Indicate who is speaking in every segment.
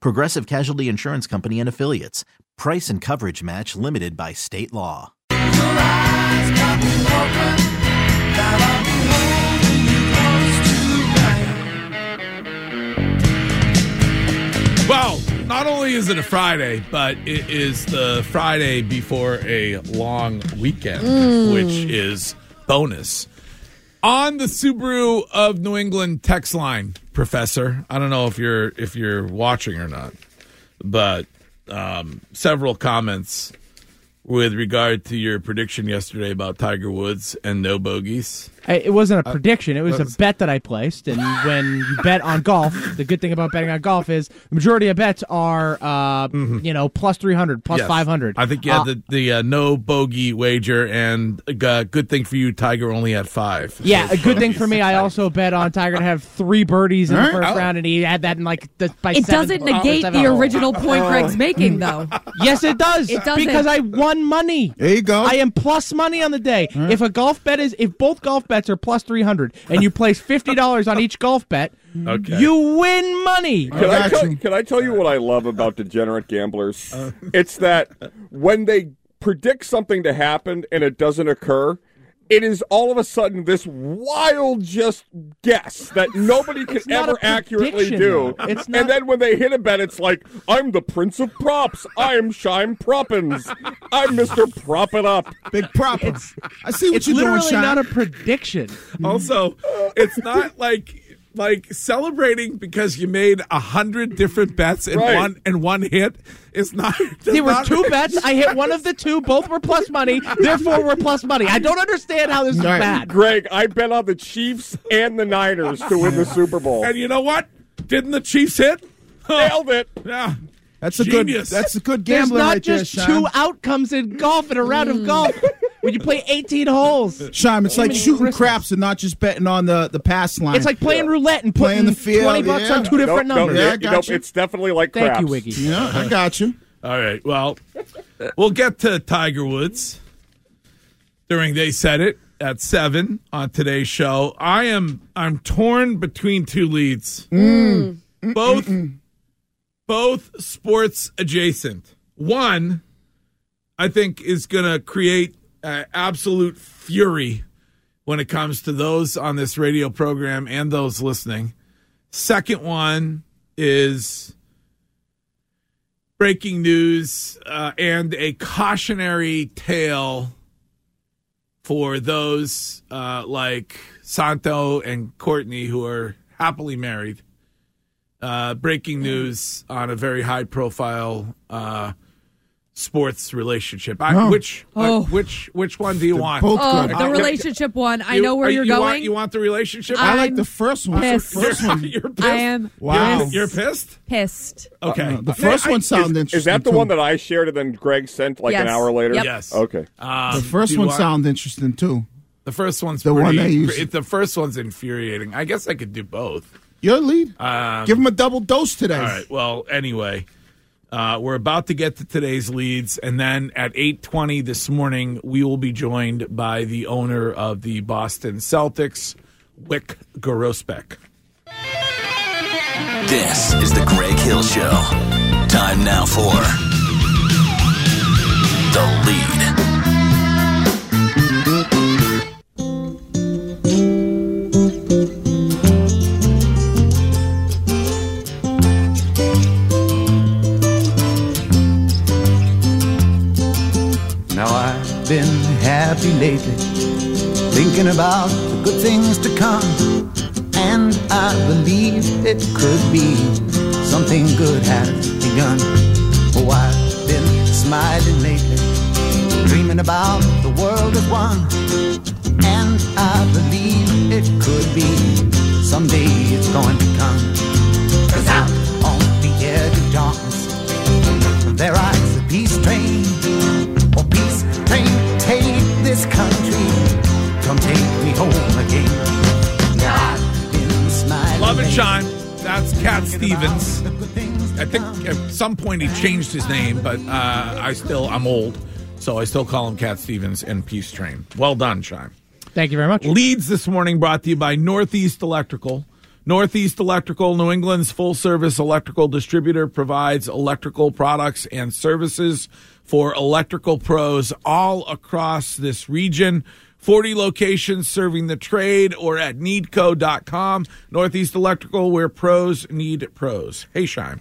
Speaker 1: Progressive Casualty Insurance Company and Affiliates. Price and coverage match limited by state law.
Speaker 2: Well, not only is it a Friday, but it is the Friday before a long weekend, mm. which is bonus. On the Subaru of New England text line, Professor. I don't know if you're if you're watching or not, but um, several comments with regard to your prediction yesterday about Tiger Woods and no bogeys.
Speaker 3: I- It wasn't a prediction. It was a bet that I placed. And when you bet on golf, the good thing about betting on golf is the majority of bets are, uh, you know, plus 300, plus
Speaker 2: Yes.
Speaker 3: 500.
Speaker 2: I think you had
Speaker 3: Uh,
Speaker 2: the, the uh, no bogey wager, and uh, good thing for you, Tiger only had five.
Speaker 3: Yeah,
Speaker 2: No
Speaker 3: a good thing for me. I also bet on Tiger to have three birdies in the
Speaker 4: All right.
Speaker 3: first
Speaker 4: Oh.
Speaker 3: round, and he had that in like the, by
Speaker 5: It
Speaker 3: seven-
Speaker 5: doesn't negate
Speaker 3: seven
Speaker 5: the original point Greg's making, though.
Speaker 3: Yes, it does.
Speaker 5: It doesn't.
Speaker 3: because I won money.
Speaker 4: There you go.
Speaker 3: I am plus money on the day. If a golf bet is, if both golf bets are plus three hundred, and you place fifty dollars on each golf bet,
Speaker 2: Okay.
Speaker 3: you win money.
Speaker 6: Can I,
Speaker 4: got
Speaker 6: tell, can I tell you what I love about degenerate gamblers? Uh. it's that when they predict something to happen and it doesn't occur, it is all of a sudden this wild just guess that nobody can ever accurately do.
Speaker 3: though. It's not-
Speaker 6: And then when they hit a bet, it's like, I'm the prince of props. I'm Shime Proppins. I'm Mr. Prop It Up.
Speaker 4: Big prop. I see what
Speaker 3: It's
Speaker 4: you're doing,
Speaker 3: It's
Speaker 4: literally
Speaker 3: not a prediction.
Speaker 2: Also, it's not like like celebrating because you made a hundred different bets in
Speaker 6: Right.
Speaker 2: one and one hit is not.
Speaker 3: There were
Speaker 2: not-
Speaker 3: two bets. I hit one of the two. Both were plus money. Therefore, we're plus money. I don't understand how this is bad.
Speaker 6: Greg, I bet on the Chiefs and the Niners to win the Super Bowl.
Speaker 2: And you know what? Didn't the Chiefs hit?
Speaker 6: Nailed it.
Speaker 2: Yeah.
Speaker 4: That's a good.
Speaker 2: Genius.
Speaker 4: That's a good
Speaker 3: There's
Speaker 4: gambler
Speaker 3: not
Speaker 4: right there,
Speaker 3: just
Speaker 4: Sean.
Speaker 3: two outcomes in golf in a round of hmm. golf when you play 18 holes.
Speaker 4: Sean, it's like
Speaker 3: Jiminy
Speaker 4: shooting
Speaker 3: Christmas.
Speaker 4: craps and not just betting on the the pass line.
Speaker 3: It's like playing roulette and
Speaker 4: Playing the field,
Speaker 3: 20 bucks
Speaker 4: yeah.
Speaker 3: on two different
Speaker 6: Nope, nope,
Speaker 3: numbers.
Speaker 4: Yeah, I got
Speaker 6: nope,
Speaker 4: you.
Speaker 6: It's definitely like
Speaker 3: Thank
Speaker 6: craps.
Speaker 3: you, Wiggy.
Speaker 4: yeah, I got you.
Speaker 2: All right. Well, we'll get to Tiger Woods during They Said It at seven on today's show. I am I'm torn between two leads. Mm. Both both sports adjacent. One, I think, is going to create uh, absolute fury when it comes to those on this radio program and those listening. Second one is breaking news uh, and a cautionary tale for those uh, like Santo and Courtney who are happily married. Uh, breaking news on a very high profile uh, sports relationship. I,
Speaker 4: Oh.
Speaker 2: Which uh,
Speaker 5: Oh.
Speaker 2: which which one do you want?
Speaker 4: both
Speaker 5: Oh,
Speaker 4: good.
Speaker 5: the
Speaker 2: Uh,
Speaker 5: relationship one. I
Speaker 2: You-
Speaker 5: know where
Speaker 2: are-
Speaker 5: you're
Speaker 2: you
Speaker 5: going.
Speaker 2: Want, you want the relationship?
Speaker 4: I like
Speaker 5: I'm
Speaker 4: the first one. The
Speaker 5: pissed.
Speaker 4: first one.
Speaker 2: You're pissed.
Speaker 5: I am
Speaker 4: Wow.
Speaker 5: pissed.
Speaker 2: You're pissed.
Speaker 5: pissed.
Speaker 2: Okay.
Speaker 4: Uh, the first
Speaker 2: I-
Speaker 4: one sounded interesting.
Speaker 6: Is that the
Speaker 4: too.
Speaker 6: one that I shared and then Greg sent like an
Speaker 5: Yes.
Speaker 6: hour later?
Speaker 5: Yep.
Speaker 2: Yes.
Speaker 6: Okay.
Speaker 2: Um,
Speaker 4: The first
Speaker 2: you
Speaker 4: one
Speaker 2: want-
Speaker 4: sounded interesting too.
Speaker 2: The first one's
Speaker 4: The
Speaker 2: pretty,
Speaker 4: one they use-
Speaker 2: it- The first one's infuriating. I guess I could do both.
Speaker 4: Your lead.
Speaker 2: Um,
Speaker 4: Give him a double dose today.
Speaker 2: All right. Well, anyway, uh, we're about to get to today's leads, and then at eight twenty this morning, we will be joined by the owner of the Boston Celtics, Wyc Grousbeck.
Speaker 7: This is the Greg Hill Show. Time now for the lead.
Speaker 8: About the good things to come. And I believe it could be something good has begun. Oh, I've been smiling lately, dreaming about the world as one. And I believe it could be someday it's going
Speaker 2: think at some point he changed his name, but uh, I still I'm old, so I still call him Cat Stevens and Peace Train. Well done, Shine.
Speaker 3: Thank you very much.
Speaker 2: Leads this morning brought to you by Northeast Electrical. Northeast Electrical, New England's full service electrical distributor, provides electrical products and services for electrical pros all across this region. 40 locations serving the trade or at needco.com. Northeast Electrical, where pros need pros. Hey, Shine.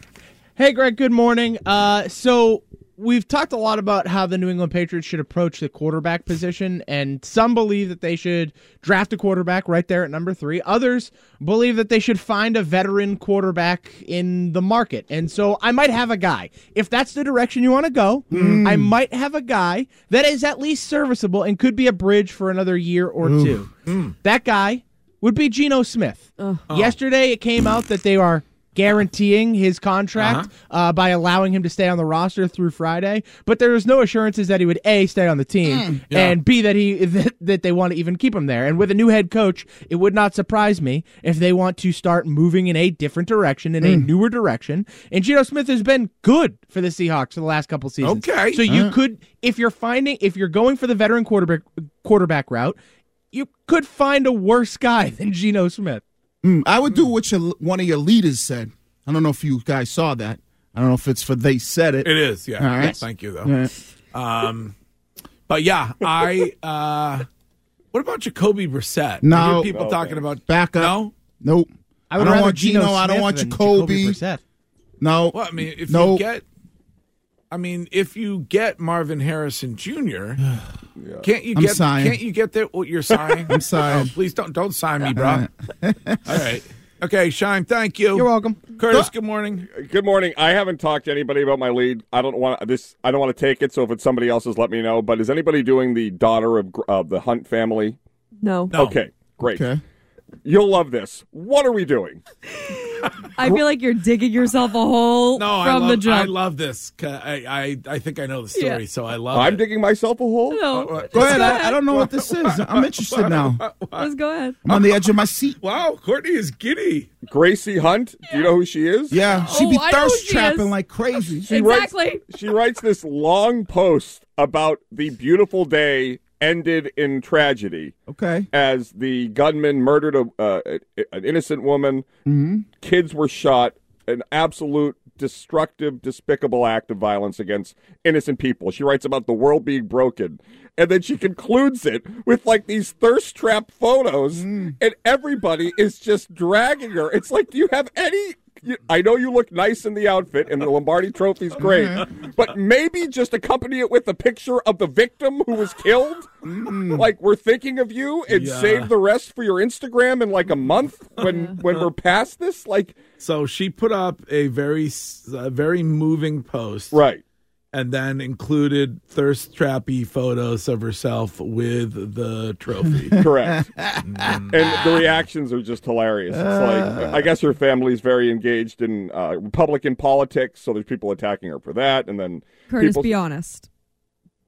Speaker 3: Hey, Greg. Good morning. Uh, so we've talked a lot about how the New England Patriots should approach the quarterback position, and some believe that they should draft a quarterback right there at number three. Others believe that they should find a veteran quarterback in the market. And so I might have a guy. If that's the direction you want to go, I might have a guy that is at least serviceable and could be a bridge for another year or two. That guy would be Geno Smith. Yesterday, it came out that they are guaranteeing his contract uh-huh. uh by allowing him to stay on the roster through Friday, but there was no assurances that he would a stay on the team mm, and b that he that, that they want to even keep him there. And with a new head coach, it would not surprise me if they want to start moving in a different direction, in a mm. newer direction. And Geno Smith has been good for the Seahawks for the last couple seasons.
Speaker 2: Okay.
Speaker 3: so you uh-huh. could if you're finding if you're going for the veteran quarterback quarterback route. You could find a worse guy than Geno Smith.
Speaker 4: Mm, I would do what your, one of your leaders said. I don't know if you guys saw that. I don't know if it's for they said it.
Speaker 2: It is, yeah.
Speaker 4: All right.
Speaker 2: Thank you, though.
Speaker 4: Yeah.
Speaker 2: Um, but yeah, I. Uh, what about Jacoby Brissett?
Speaker 4: No.
Speaker 2: I hear people
Speaker 6: No,
Speaker 2: talking
Speaker 6: thanks.
Speaker 2: about
Speaker 4: Back up.
Speaker 2: No,
Speaker 4: Nope.
Speaker 3: I would
Speaker 4: don't want
Speaker 3: Geno
Speaker 4: Geno. I don't want
Speaker 3: than
Speaker 4: Jacoby.
Speaker 3: Brissett.
Speaker 4: No.
Speaker 2: well, I mean, if
Speaker 4: No.
Speaker 2: you get, I mean, if you get Marvin Harrison Jr., can't you
Speaker 4: I'm
Speaker 2: get?
Speaker 4: sighing.
Speaker 2: Can't you get that? What oh, you're signing?
Speaker 4: I'm sighing.
Speaker 2: Oh, please don't don't sign me, bro. All right. Okay, Shine. Thank you.
Speaker 3: You're welcome.
Speaker 2: Curtis. Good morning.
Speaker 6: Good morning. I haven't talked to anybody about my lead. I don't want this. I don't want to take it. So if it's somebody else's, let me know. But is anybody doing the daughter of Gr- of the Hunt family?
Speaker 5: No.
Speaker 2: No.
Speaker 6: Okay, great.
Speaker 4: Okay.
Speaker 6: You'll love this. What are we doing?
Speaker 5: I feel like you're digging yourself a hole
Speaker 2: No,
Speaker 5: from
Speaker 2: I love,
Speaker 5: the jump.
Speaker 2: I love this. I, I I think I know the story,
Speaker 5: Yeah.
Speaker 2: so I love
Speaker 6: I'm
Speaker 2: it.
Speaker 6: digging myself a hole.
Speaker 5: no.
Speaker 2: Uh,
Speaker 4: Go ahead. I, I don't know what this is. I'm interested now.
Speaker 5: Let's go ahead.
Speaker 4: I'm on the edge of my seat.
Speaker 2: Wow, Courtney is giddy.
Speaker 6: Gracie Hunt. Do you know who she is?
Speaker 4: Yeah, she
Speaker 5: Oh,
Speaker 4: be
Speaker 5: I know who
Speaker 4: thirst
Speaker 5: she
Speaker 4: trapping
Speaker 5: is.
Speaker 4: like crazy.
Speaker 6: She writes-
Speaker 5: Exactly.
Speaker 6: she writes this long post about the beautiful day ended in tragedy
Speaker 4: Okay.
Speaker 6: as the gunman murdered a, uh, an innocent woman. Kids were shot. An absolute destructive, despicable act of violence against innocent people. She writes about the world being broken. And then she concludes it with like these thirst trap photos, and everybody is just dragging her. It's like, do you have any? You- I know you look nice in the outfit, and the Lombardi Trophy's great, mm-hmm. but maybe just accompany it with a picture of the victim who was killed. Like we're thinking of you, and
Speaker 2: Yeah.
Speaker 6: save the rest for your Instagram in like a month when when we're past this. Like,
Speaker 2: So she put up a very a very moving post,
Speaker 6: right?
Speaker 2: And then included thirst trappy photos of herself with the trophy.
Speaker 6: Correct. and the reactions are just hilarious. It's like I guess her family's very engaged in uh, Republican politics, so there's people attacking her for that, and then
Speaker 5: Curtis,
Speaker 6: people.
Speaker 5: be honest.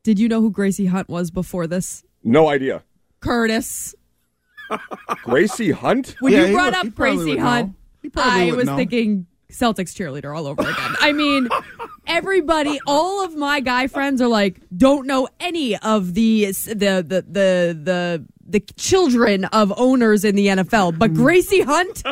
Speaker 5: Did you know who Gracie Hunt was before this?
Speaker 6: no idea.
Speaker 5: Curtis.
Speaker 6: Gracie Hunt.
Speaker 5: When
Speaker 4: Yeah,
Speaker 5: you
Speaker 4: he
Speaker 5: brought
Speaker 4: would-
Speaker 5: up Gracie Hunt,
Speaker 4: know. He probably
Speaker 5: I was
Speaker 4: know.
Speaker 5: thinking Celtics cheerleader all over again. I mean, everybody, all of my guy friends are like, don't know any of the the the the the, the children of owners in the NFL, but hmm. Gracie Hunt.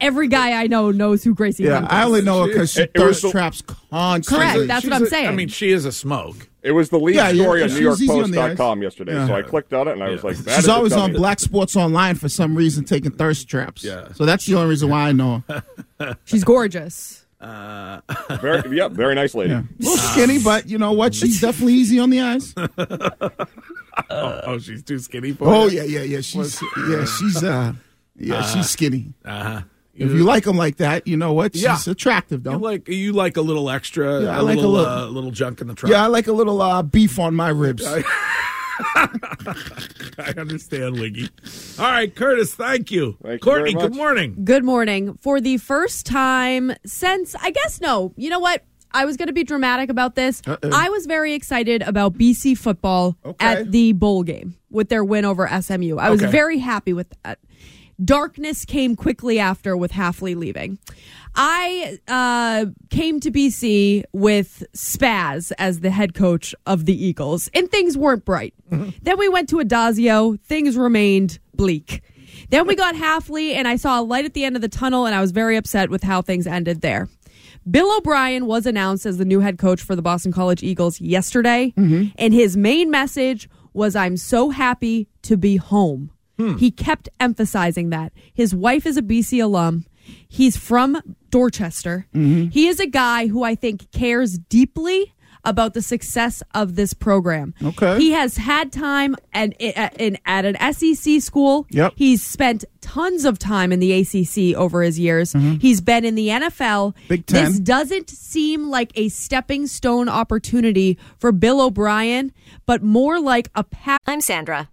Speaker 5: Every guy I know knows who Gracie
Speaker 4: Yeah,
Speaker 5: Hunt is.
Speaker 4: I only know her because she
Speaker 6: It- it
Speaker 4: thirst
Speaker 6: the-
Speaker 4: traps constantly.
Speaker 5: Correct, that's
Speaker 2: She's
Speaker 5: what I'm
Speaker 2: a-
Speaker 5: saying.
Speaker 2: I mean, she is a smoke.
Speaker 6: It was the lead
Speaker 4: Yeah, yeah,
Speaker 6: story on
Speaker 4: she's easy on the
Speaker 6: NewYorkPost.com yesterday,
Speaker 4: Yeah.
Speaker 6: so I clicked on it and I was like, that
Speaker 4: She's
Speaker 6: is
Speaker 4: always on. Black Sports Online for some reason, taking thirst traps.
Speaker 2: Yeah.
Speaker 4: So that's the only reason why I know her.
Speaker 5: She's gorgeous.
Speaker 6: Very, yeah, very nice lady.
Speaker 4: Yeah. A little skinny, but you know what? She's definitely easy on the eyes.
Speaker 2: oh, oh, she's too skinny for
Speaker 4: Oh
Speaker 2: you?
Speaker 4: yeah, yeah, yeah. She's yeah, she's uh, yeah, she's skinny.
Speaker 2: Uh-huh.
Speaker 4: If you like them like that, you know what? She's
Speaker 2: Yeah.
Speaker 4: attractive though.
Speaker 2: You like you like a little extra,
Speaker 4: Yeah, I
Speaker 2: a
Speaker 4: like a
Speaker 2: little,
Speaker 4: little-
Speaker 2: uh, little junk in the trunk.
Speaker 4: yeah, I like a little uh, beef on my ribs.
Speaker 2: I understand, Wiggy. All right, Curtis, thank you.
Speaker 6: Thank you
Speaker 2: Courtney,
Speaker 6: very
Speaker 2: good
Speaker 6: much.
Speaker 2: morning.
Speaker 5: Good morning. For the first time since, I guess, no, you know what? I was going to be dramatic about this.
Speaker 4: Uh-oh.
Speaker 5: I was very excited about BC football
Speaker 4: Okay.
Speaker 5: at the bowl game with their win over SMU. I was
Speaker 2: Okay.
Speaker 5: very happy with that. Darkness came quickly after with Hafley leaving. I uh, came to BC with Spaz as the head coach of the Eagles, and things weren't bright. Then we went to Addazio, things remained bleak. Then we got Hafley, and I saw a light at the end of the tunnel, and I was very upset with how things ended there. Bill O'Brien was announced as the new head coach for the Boston College Eagles yesterday, and his main message was I'm so happy to be home. Hmm. He kept emphasizing that. His wife is a BC alum. He's from Dorchester. Mm-hmm. He is a guy who I think cares deeply about the success of this program.
Speaker 4: Okay.
Speaker 5: He has had time and eh, eh, in, at an SEC school.
Speaker 4: Yep.
Speaker 5: He's spent tons of time in the ACC over his years. Mm-hmm. He's been in the NFL.
Speaker 4: Mm-hmm. Big Ten.
Speaker 5: This doesn't seem like a stepping stone opportunity for Bill O'Brien, but more like a path.
Speaker 9: I'm Sandra,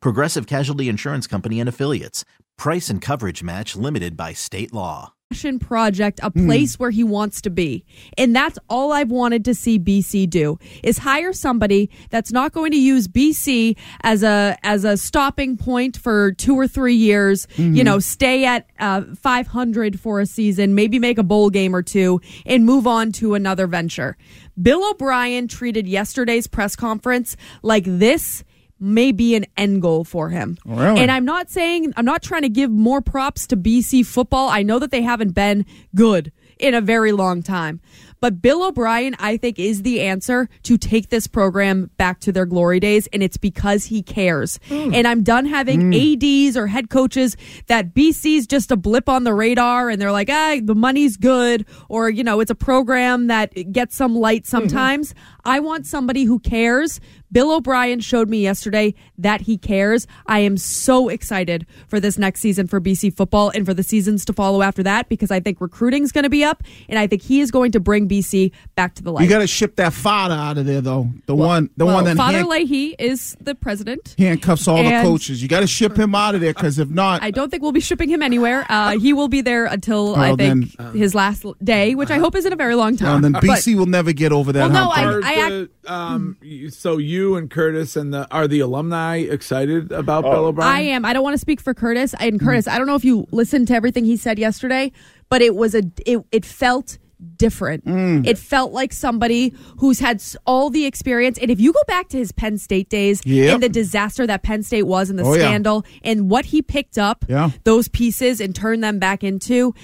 Speaker 1: Progressive Casualty Insurance Company and Affiliates. Price and coverage match limited by state law.
Speaker 5: passion project, a place where he wants to be. And that's all I've wanted to see BC do is hire somebody that's not going to use BC as a as a stopping point for two or three years. You know, stay at uh, 500 for a season, maybe make a bowl game or two, and move on to another venture. Bill O'Brien treated yesterday's press conference like this may be an end goal for him.
Speaker 4: Oh, really?
Speaker 5: And I'm not saying I'm not trying to give more props to BC football. I know that they haven't been good in a very long time. But Bill O'Brien, I think, is the answer to take this program back to their glory days, and it's because he cares. And I'm done having ADs or head coaches that BC's just a blip on the radar, and they're like, ah, the money's good, or you know, it's a program that gets some light sometimes. I want somebody who cares. Bill O'Brien showed me yesterday that he cares. I am so excited for this next season for BC football and for the seasons to follow after that because I think recruiting's going to be up and I think he is going to bring BC back to the light.
Speaker 4: You got to ship that father out of there, though. The one, the
Speaker 5: Well,
Speaker 4: one that
Speaker 5: Father
Speaker 4: hand-
Speaker 5: Leahy is the president.
Speaker 4: handcuffs all the coaches. You got to ship him out of there because if not,
Speaker 5: I don't think we'll be shipping him anywhere. Uh, he will be there until I think
Speaker 4: then-
Speaker 5: his last day, which I hope is in a very long
Speaker 4: well,
Speaker 5: time.
Speaker 4: then
Speaker 5: But-
Speaker 4: BC will never get over that.
Speaker 5: Well, no. I-
Speaker 2: Are
Speaker 5: I
Speaker 2: the, um, so you and Curtis and the are the alumni excited about Bill O'Brien?
Speaker 5: I am. I don't want to speak for Curtis. And Curtis, I don't know if you listened to everything he said yesterday, but it was a it, it felt different. Mm. It felt like somebody who's had all the experience. And if you go back to his Penn State days
Speaker 4: Yep.
Speaker 5: and the disaster that Penn State was and the
Speaker 4: Oh, yeah.
Speaker 5: scandal and what he picked up,
Speaker 4: Yeah.
Speaker 5: those pieces and turned them back into,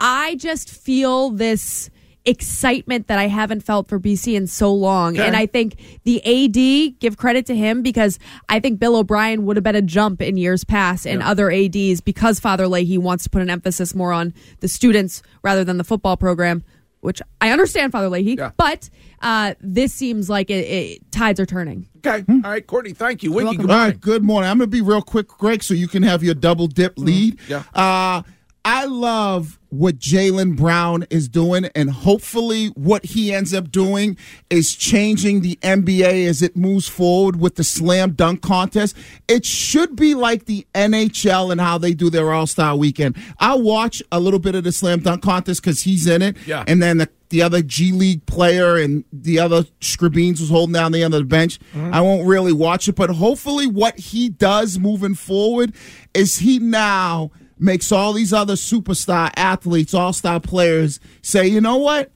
Speaker 5: I just feel this excitement that I haven't felt for BC in so long.
Speaker 2: Okay.
Speaker 5: And I think the AD, give credit to him because I think Bill O'Brien would have been a jump in years past and other ADs because Father Leahy wants to put an emphasis more on the students rather than the football program. Which I understand, Father Leahy,
Speaker 2: Yeah.
Speaker 5: but uh, this seems like it, it, tides are turning.
Speaker 2: Okay. All right, Courtney, thank you. Wiggy, good morning.
Speaker 4: right, good morning. I'm going to be real quick, Greg, so you can have your double dip lead.
Speaker 2: Yeah.
Speaker 4: Uh, I love what Jaylen Brown is doing, and hopefully, what he ends up doing is changing the NBA as it moves forward with the slam dunk contest. It should be like the NHL and how they do their All Star weekend. I watch a little bit of the slam dunk contest because he's in it,
Speaker 2: Yeah.
Speaker 4: and then the the other G League player and the other Scribines was holding down the end of the bench. Mm-hmm. I won't really watch it, but hopefully, what he does moving forward is he now makes all these other superstar athletes, all star players say, you know what?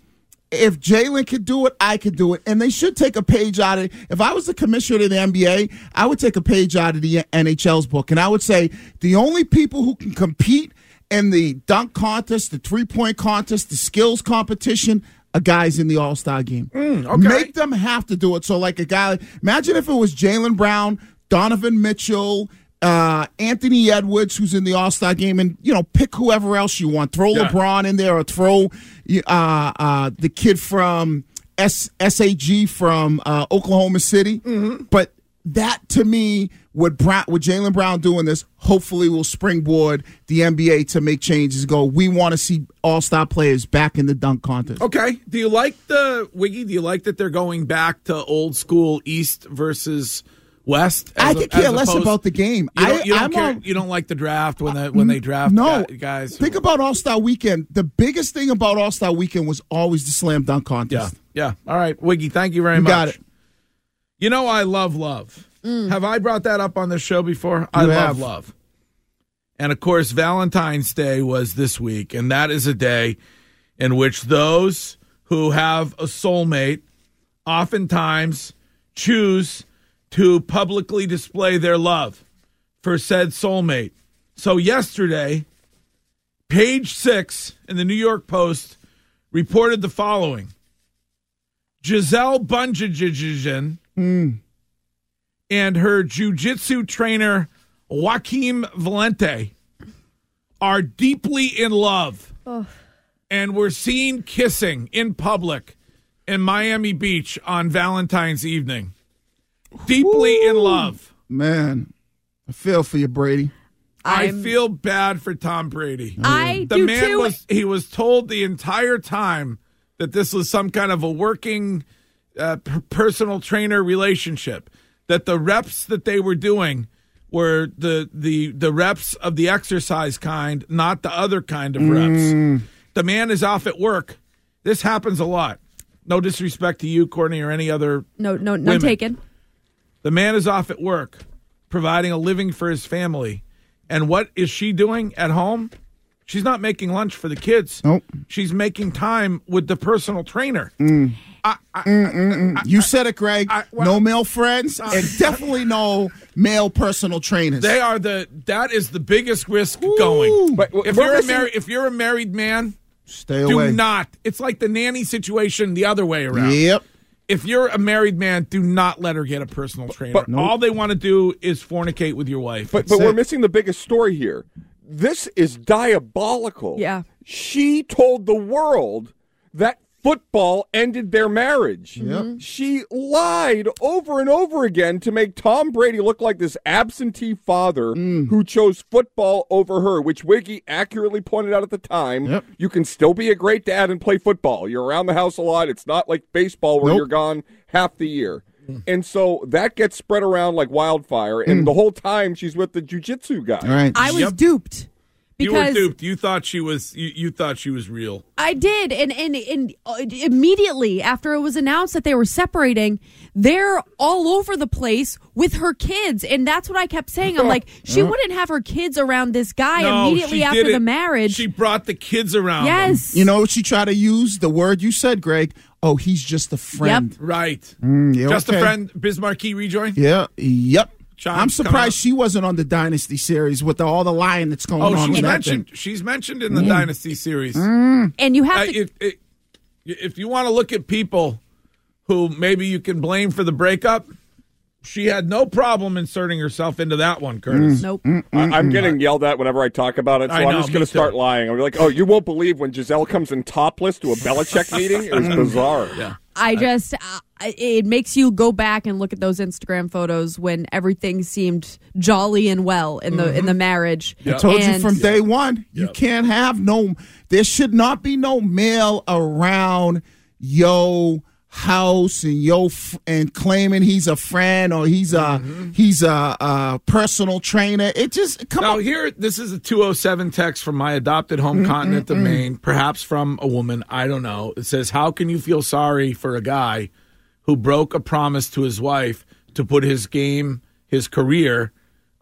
Speaker 4: If Jaylen could do it, I could do it. And they should take a page out of it. If I was the commissioner of the NBA, I would take a page out of the NHL's book and I would say the only people who can compete in the dunk contest, the three point contest, the skills competition, a guy's in the All Star game.
Speaker 2: Mm, okay.
Speaker 4: Make them have to do it. So, like a guy, imagine if it was Jaylen Brown, Donovan Mitchell, uh, Anthony Edwards, who's in the All Star game, and you know, pick whoever else you want. Throw
Speaker 2: Yeah.
Speaker 4: LeBron in there, or throw uh, uh, the kid from S- SAG from uh, Oklahoma City.
Speaker 2: Mm-hmm.
Speaker 4: But that to me, what Brown, what Jaylen Brown doing this, hopefully will springboard the NBA to make changes. Go, we want to see All Star players back in the dunk contest.
Speaker 2: Okay. Do you like the Wiggy? Do you like that they're going back to old school East versus West?
Speaker 4: I
Speaker 2: as a-
Speaker 4: could care
Speaker 2: as
Speaker 4: less
Speaker 2: opposed-
Speaker 4: about the game.
Speaker 2: You don't,
Speaker 4: I,
Speaker 2: you don't
Speaker 4: I'm
Speaker 2: care.
Speaker 4: on-
Speaker 2: you don't like the draft when the, when they draft
Speaker 4: no
Speaker 2: gu- guys.
Speaker 4: Think about All Star Weekend. The biggest thing about All Star Weekend was always the slam dunk contest.
Speaker 2: yeah. Yeah. All right, Wiggy. Thank you very
Speaker 4: You
Speaker 2: much.
Speaker 4: got it.
Speaker 2: You know I love love. Mm. Have I brought that up on the show before? I
Speaker 4: You
Speaker 2: love love. And of course, Valentine's Day was this week, and that is a day in which those who have a soulmate oftentimes choose to publicly display their love for said soulmate. So yesterday, page six in the New York Post reported the following. Gisele Bunjajijan hmm. and her jujitsu trainer Joaquim Valente are deeply in love. And we're seen kissing in public in Miami Beach on Valentine's evening. Deeply in love.
Speaker 4: Man, I feel for you, Brady.
Speaker 2: I
Speaker 5: I'm-
Speaker 2: feel bad for Tom Brady.
Speaker 5: I
Speaker 2: the
Speaker 5: do
Speaker 2: man
Speaker 5: too.
Speaker 2: was he was told the entire time that this was some kind of a working uh, p- personal trainer relationship that the reps that they were doing were the the the reps of the exercise kind not the other kind of reps the man is off at work this happens a lot no disrespect to you courtney or any other
Speaker 5: No, no, no
Speaker 2: Women.
Speaker 5: taken.
Speaker 2: The man is off at work, providing a living for his family. And what is she doing at home? She's not making lunch for the kids.
Speaker 4: Nope.
Speaker 2: She's making time with the personal trainer. Mm.
Speaker 4: Mm, mm, you said it, Greg.
Speaker 2: I- well-
Speaker 4: no male friends, uh, and definitely no male personal trainers.
Speaker 2: They are the that is the biggest risk going.
Speaker 6: But
Speaker 2: if you're a
Speaker 6: missing-
Speaker 2: married if you're a married man,
Speaker 4: Stay
Speaker 2: do
Speaker 4: away.
Speaker 2: not. It's like the nanny situation the other way around.
Speaker 4: Yep.
Speaker 2: If you're a married man, do not let her get a personal trainer.
Speaker 6: but-
Speaker 2: All they want to do is fornicate with your wife.
Speaker 6: But but we're missing the biggest story here. This is diabolical.
Speaker 5: Yeah.
Speaker 6: She told the world that football ended their marriage.
Speaker 4: Yep.
Speaker 6: She lied over and over again to make Tom Brady look like this absentee father
Speaker 4: Mm.
Speaker 6: who chose football over her, which Wiggy accurately pointed out at the time.
Speaker 4: Yep.
Speaker 6: You can still be a great dad and play football. You're around the house a lot. It's not like baseball where
Speaker 4: Nope.
Speaker 6: you're gone half the year. And so that gets spread around like wildfire. And the whole time she's with the jujitsu guy.
Speaker 4: Mm. All right.
Speaker 5: I was
Speaker 2: Yep.
Speaker 5: duped
Speaker 2: you were
Speaker 5: because
Speaker 2: duped. You thought she was you, you thought she was real.
Speaker 5: I did, and and and uh, immediately after it was announced that they were separating, they're all over the place with her kids, and that's what I kept saying. I'm like, she wouldn't have her kids around this guy
Speaker 2: No,
Speaker 5: immediately
Speaker 2: she
Speaker 5: after
Speaker 2: did
Speaker 5: the marriage.
Speaker 2: She brought the kids around. them.
Speaker 5: yes,
Speaker 4: you know she tried to use? The word you said, Greg. Oh, he's just a friend.
Speaker 2: Right.
Speaker 4: Mm, yeah,
Speaker 2: Just
Speaker 4: okay.
Speaker 2: a friend, Bismarcky rejoin?
Speaker 4: Yeah. Yep.
Speaker 2: John,
Speaker 4: I'm surprised she wasn't on the Dynasty series with all the lying that's going
Speaker 2: Oh,
Speaker 4: on.
Speaker 2: she's
Speaker 4: with
Speaker 2: mentioned
Speaker 4: thing.
Speaker 2: she's mentioned in the mm. Dynasty series. Mm.
Speaker 5: and you have
Speaker 2: Uh,
Speaker 5: to.
Speaker 2: it- it- if you want to look at people who maybe you can blame for the breakup, she had no problem inserting herself into that one, mm. Curtis.
Speaker 5: Nope.
Speaker 6: I, I'm getting yelled at whenever I talk about it, so
Speaker 2: I
Speaker 6: I'm
Speaker 2: know,
Speaker 6: just going to start
Speaker 2: too.
Speaker 6: lying. I'm like, "Oh, you won't believe when Gisele comes in topless to a Belichick meeting. It was bizarre."
Speaker 2: Yeah.
Speaker 5: I just, uh, it makes you go back and look at those Instagram photos when everything seemed jolly and well in the in the marriage.
Speaker 4: I told you from day one, you can't have no. There should not be no male around yo house and yo f- and claiming he's a friend or he's a
Speaker 2: Mm-hmm.
Speaker 4: he's a, a personal trainer. It just come
Speaker 2: Now
Speaker 4: on.
Speaker 2: here, this is a 207 text from my adopted home continent of Maine, perhaps from a woman. I don't know. It says, "How can you feel sorry for a guy who broke a promise to his wife to put his game, his career,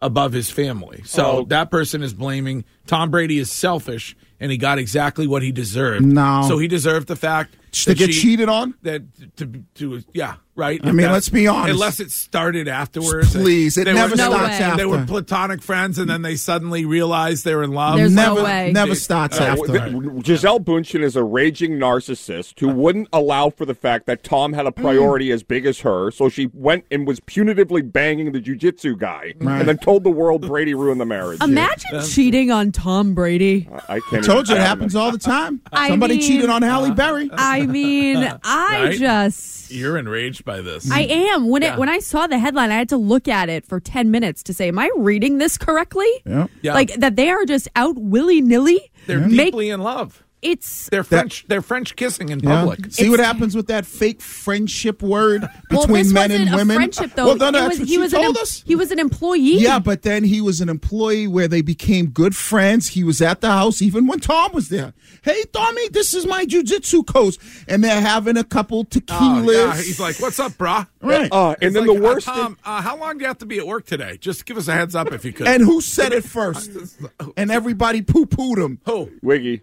Speaker 2: above his family?" So
Speaker 6: Oh.
Speaker 2: that person is blaming Tom Brady is selfish, and he got exactly what he deserved.
Speaker 4: No.
Speaker 2: so he deserved the fact
Speaker 4: to
Speaker 2: that
Speaker 4: get
Speaker 2: she-
Speaker 4: cheated on.
Speaker 2: That to to yeah right.
Speaker 4: I
Speaker 2: If
Speaker 4: mean, let's be honest.
Speaker 2: Unless it started afterwards.
Speaker 4: Please, it
Speaker 2: They
Speaker 4: never
Speaker 2: were,
Speaker 5: No
Speaker 4: starts
Speaker 5: way.
Speaker 4: after.
Speaker 2: they were platonic friends, and then they suddenly realized they were in love.
Speaker 5: There's no
Speaker 4: never,
Speaker 5: way.
Speaker 4: never starts
Speaker 6: Uh,
Speaker 4: after.
Speaker 6: th- Gisele Bündchen is a raging narcissist who wouldn't allow for the fact that Tom had a priority as big as her, so she went and was punitively banging the jujitsu guy, and then told the world Brady ruined the marriage.
Speaker 5: Imagine cheating on Tom Brady.
Speaker 6: I can't.
Speaker 4: Told you it happens all the time.
Speaker 5: I
Speaker 4: Somebody
Speaker 5: mean-
Speaker 4: cheated on Halle Berry.
Speaker 5: Uh, I mean, I
Speaker 2: Right?
Speaker 5: just.
Speaker 2: You're enraged by this.
Speaker 5: I am. When it when I saw the headline, I had to look at it for ten minutes to say, "Am I reading this correctly?"
Speaker 4: Yeah.
Speaker 2: Yeah.
Speaker 5: Like that they are just out willy nilly.
Speaker 2: They're
Speaker 5: Make
Speaker 2: deeply in love.
Speaker 5: It's
Speaker 2: They're French. they're French kissing in
Speaker 4: Yeah.
Speaker 2: public.
Speaker 4: See what happens with that fake friendship word between
Speaker 5: this
Speaker 4: men
Speaker 5: wasn't
Speaker 4: and
Speaker 5: a
Speaker 4: women.
Speaker 5: friendship though.
Speaker 4: Well, no,
Speaker 5: It
Speaker 4: that's
Speaker 5: was-
Speaker 4: what
Speaker 5: he
Speaker 4: she
Speaker 5: was
Speaker 4: told
Speaker 5: an
Speaker 4: us.
Speaker 5: he was an employee.
Speaker 4: Yeah, but then he was an employee where they became good friends. He was at the house even when Tom was there. Hey, Tommy, this is my jujitsu coach, and they're having a couple
Speaker 2: Oh,
Speaker 4: tequilas.
Speaker 2: yeah. He's like, "What's up, brah?"
Speaker 4: right.
Speaker 6: Uh, and
Speaker 2: He's
Speaker 6: then
Speaker 2: like,
Speaker 6: the worst.
Speaker 2: Uh, Tom, uh, how long do you have to be at work today? Just give us a heads up if you could.
Speaker 4: and who said it first? and everybody poo pooed him.
Speaker 2: who?
Speaker 6: Wiggy.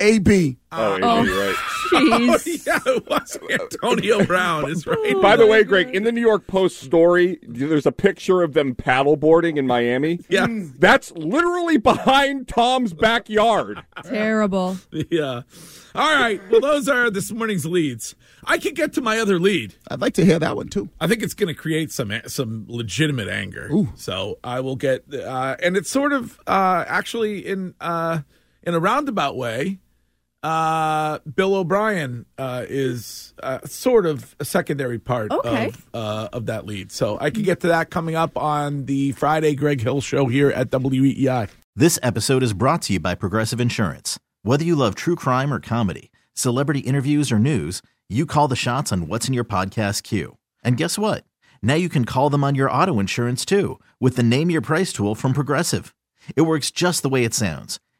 Speaker 4: AB.
Speaker 6: Oh, AD, right.
Speaker 5: Jeez.
Speaker 2: yeah, it was Antonio Brown. Is right.
Speaker 6: By the way, Greg, in the New York Post story, there's a picture of them paddleboarding in Miami.
Speaker 2: Yeah.
Speaker 6: That's literally behind Tom's backyard.
Speaker 5: Terrible.
Speaker 2: Yeah. All right. Well, those are this morning's leads. I could get to my other lead.
Speaker 4: I'd like to hear that one too.
Speaker 2: I think it's going to create some some legitimate anger. Ooh. So I will get, uh, and it's sort of uh, actually in uh, in a roundabout way. Uh, Bill O'Brien uh, is uh, sort of a secondary part
Speaker 5: Okay.
Speaker 2: of uh, of that lead. So I can get to that coming up on the Friday Greg Hill show here at WEEI.
Speaker 1: This episode is brought to you by Progressive Insurance. Whether you love true crime or comedy, celebrity interviews or news, you call the shots on what's in your podcast queue. And guess what? Now you can call them on your auto insurance too with the Name Your Price tool from Progressive. It works just the way it sounds.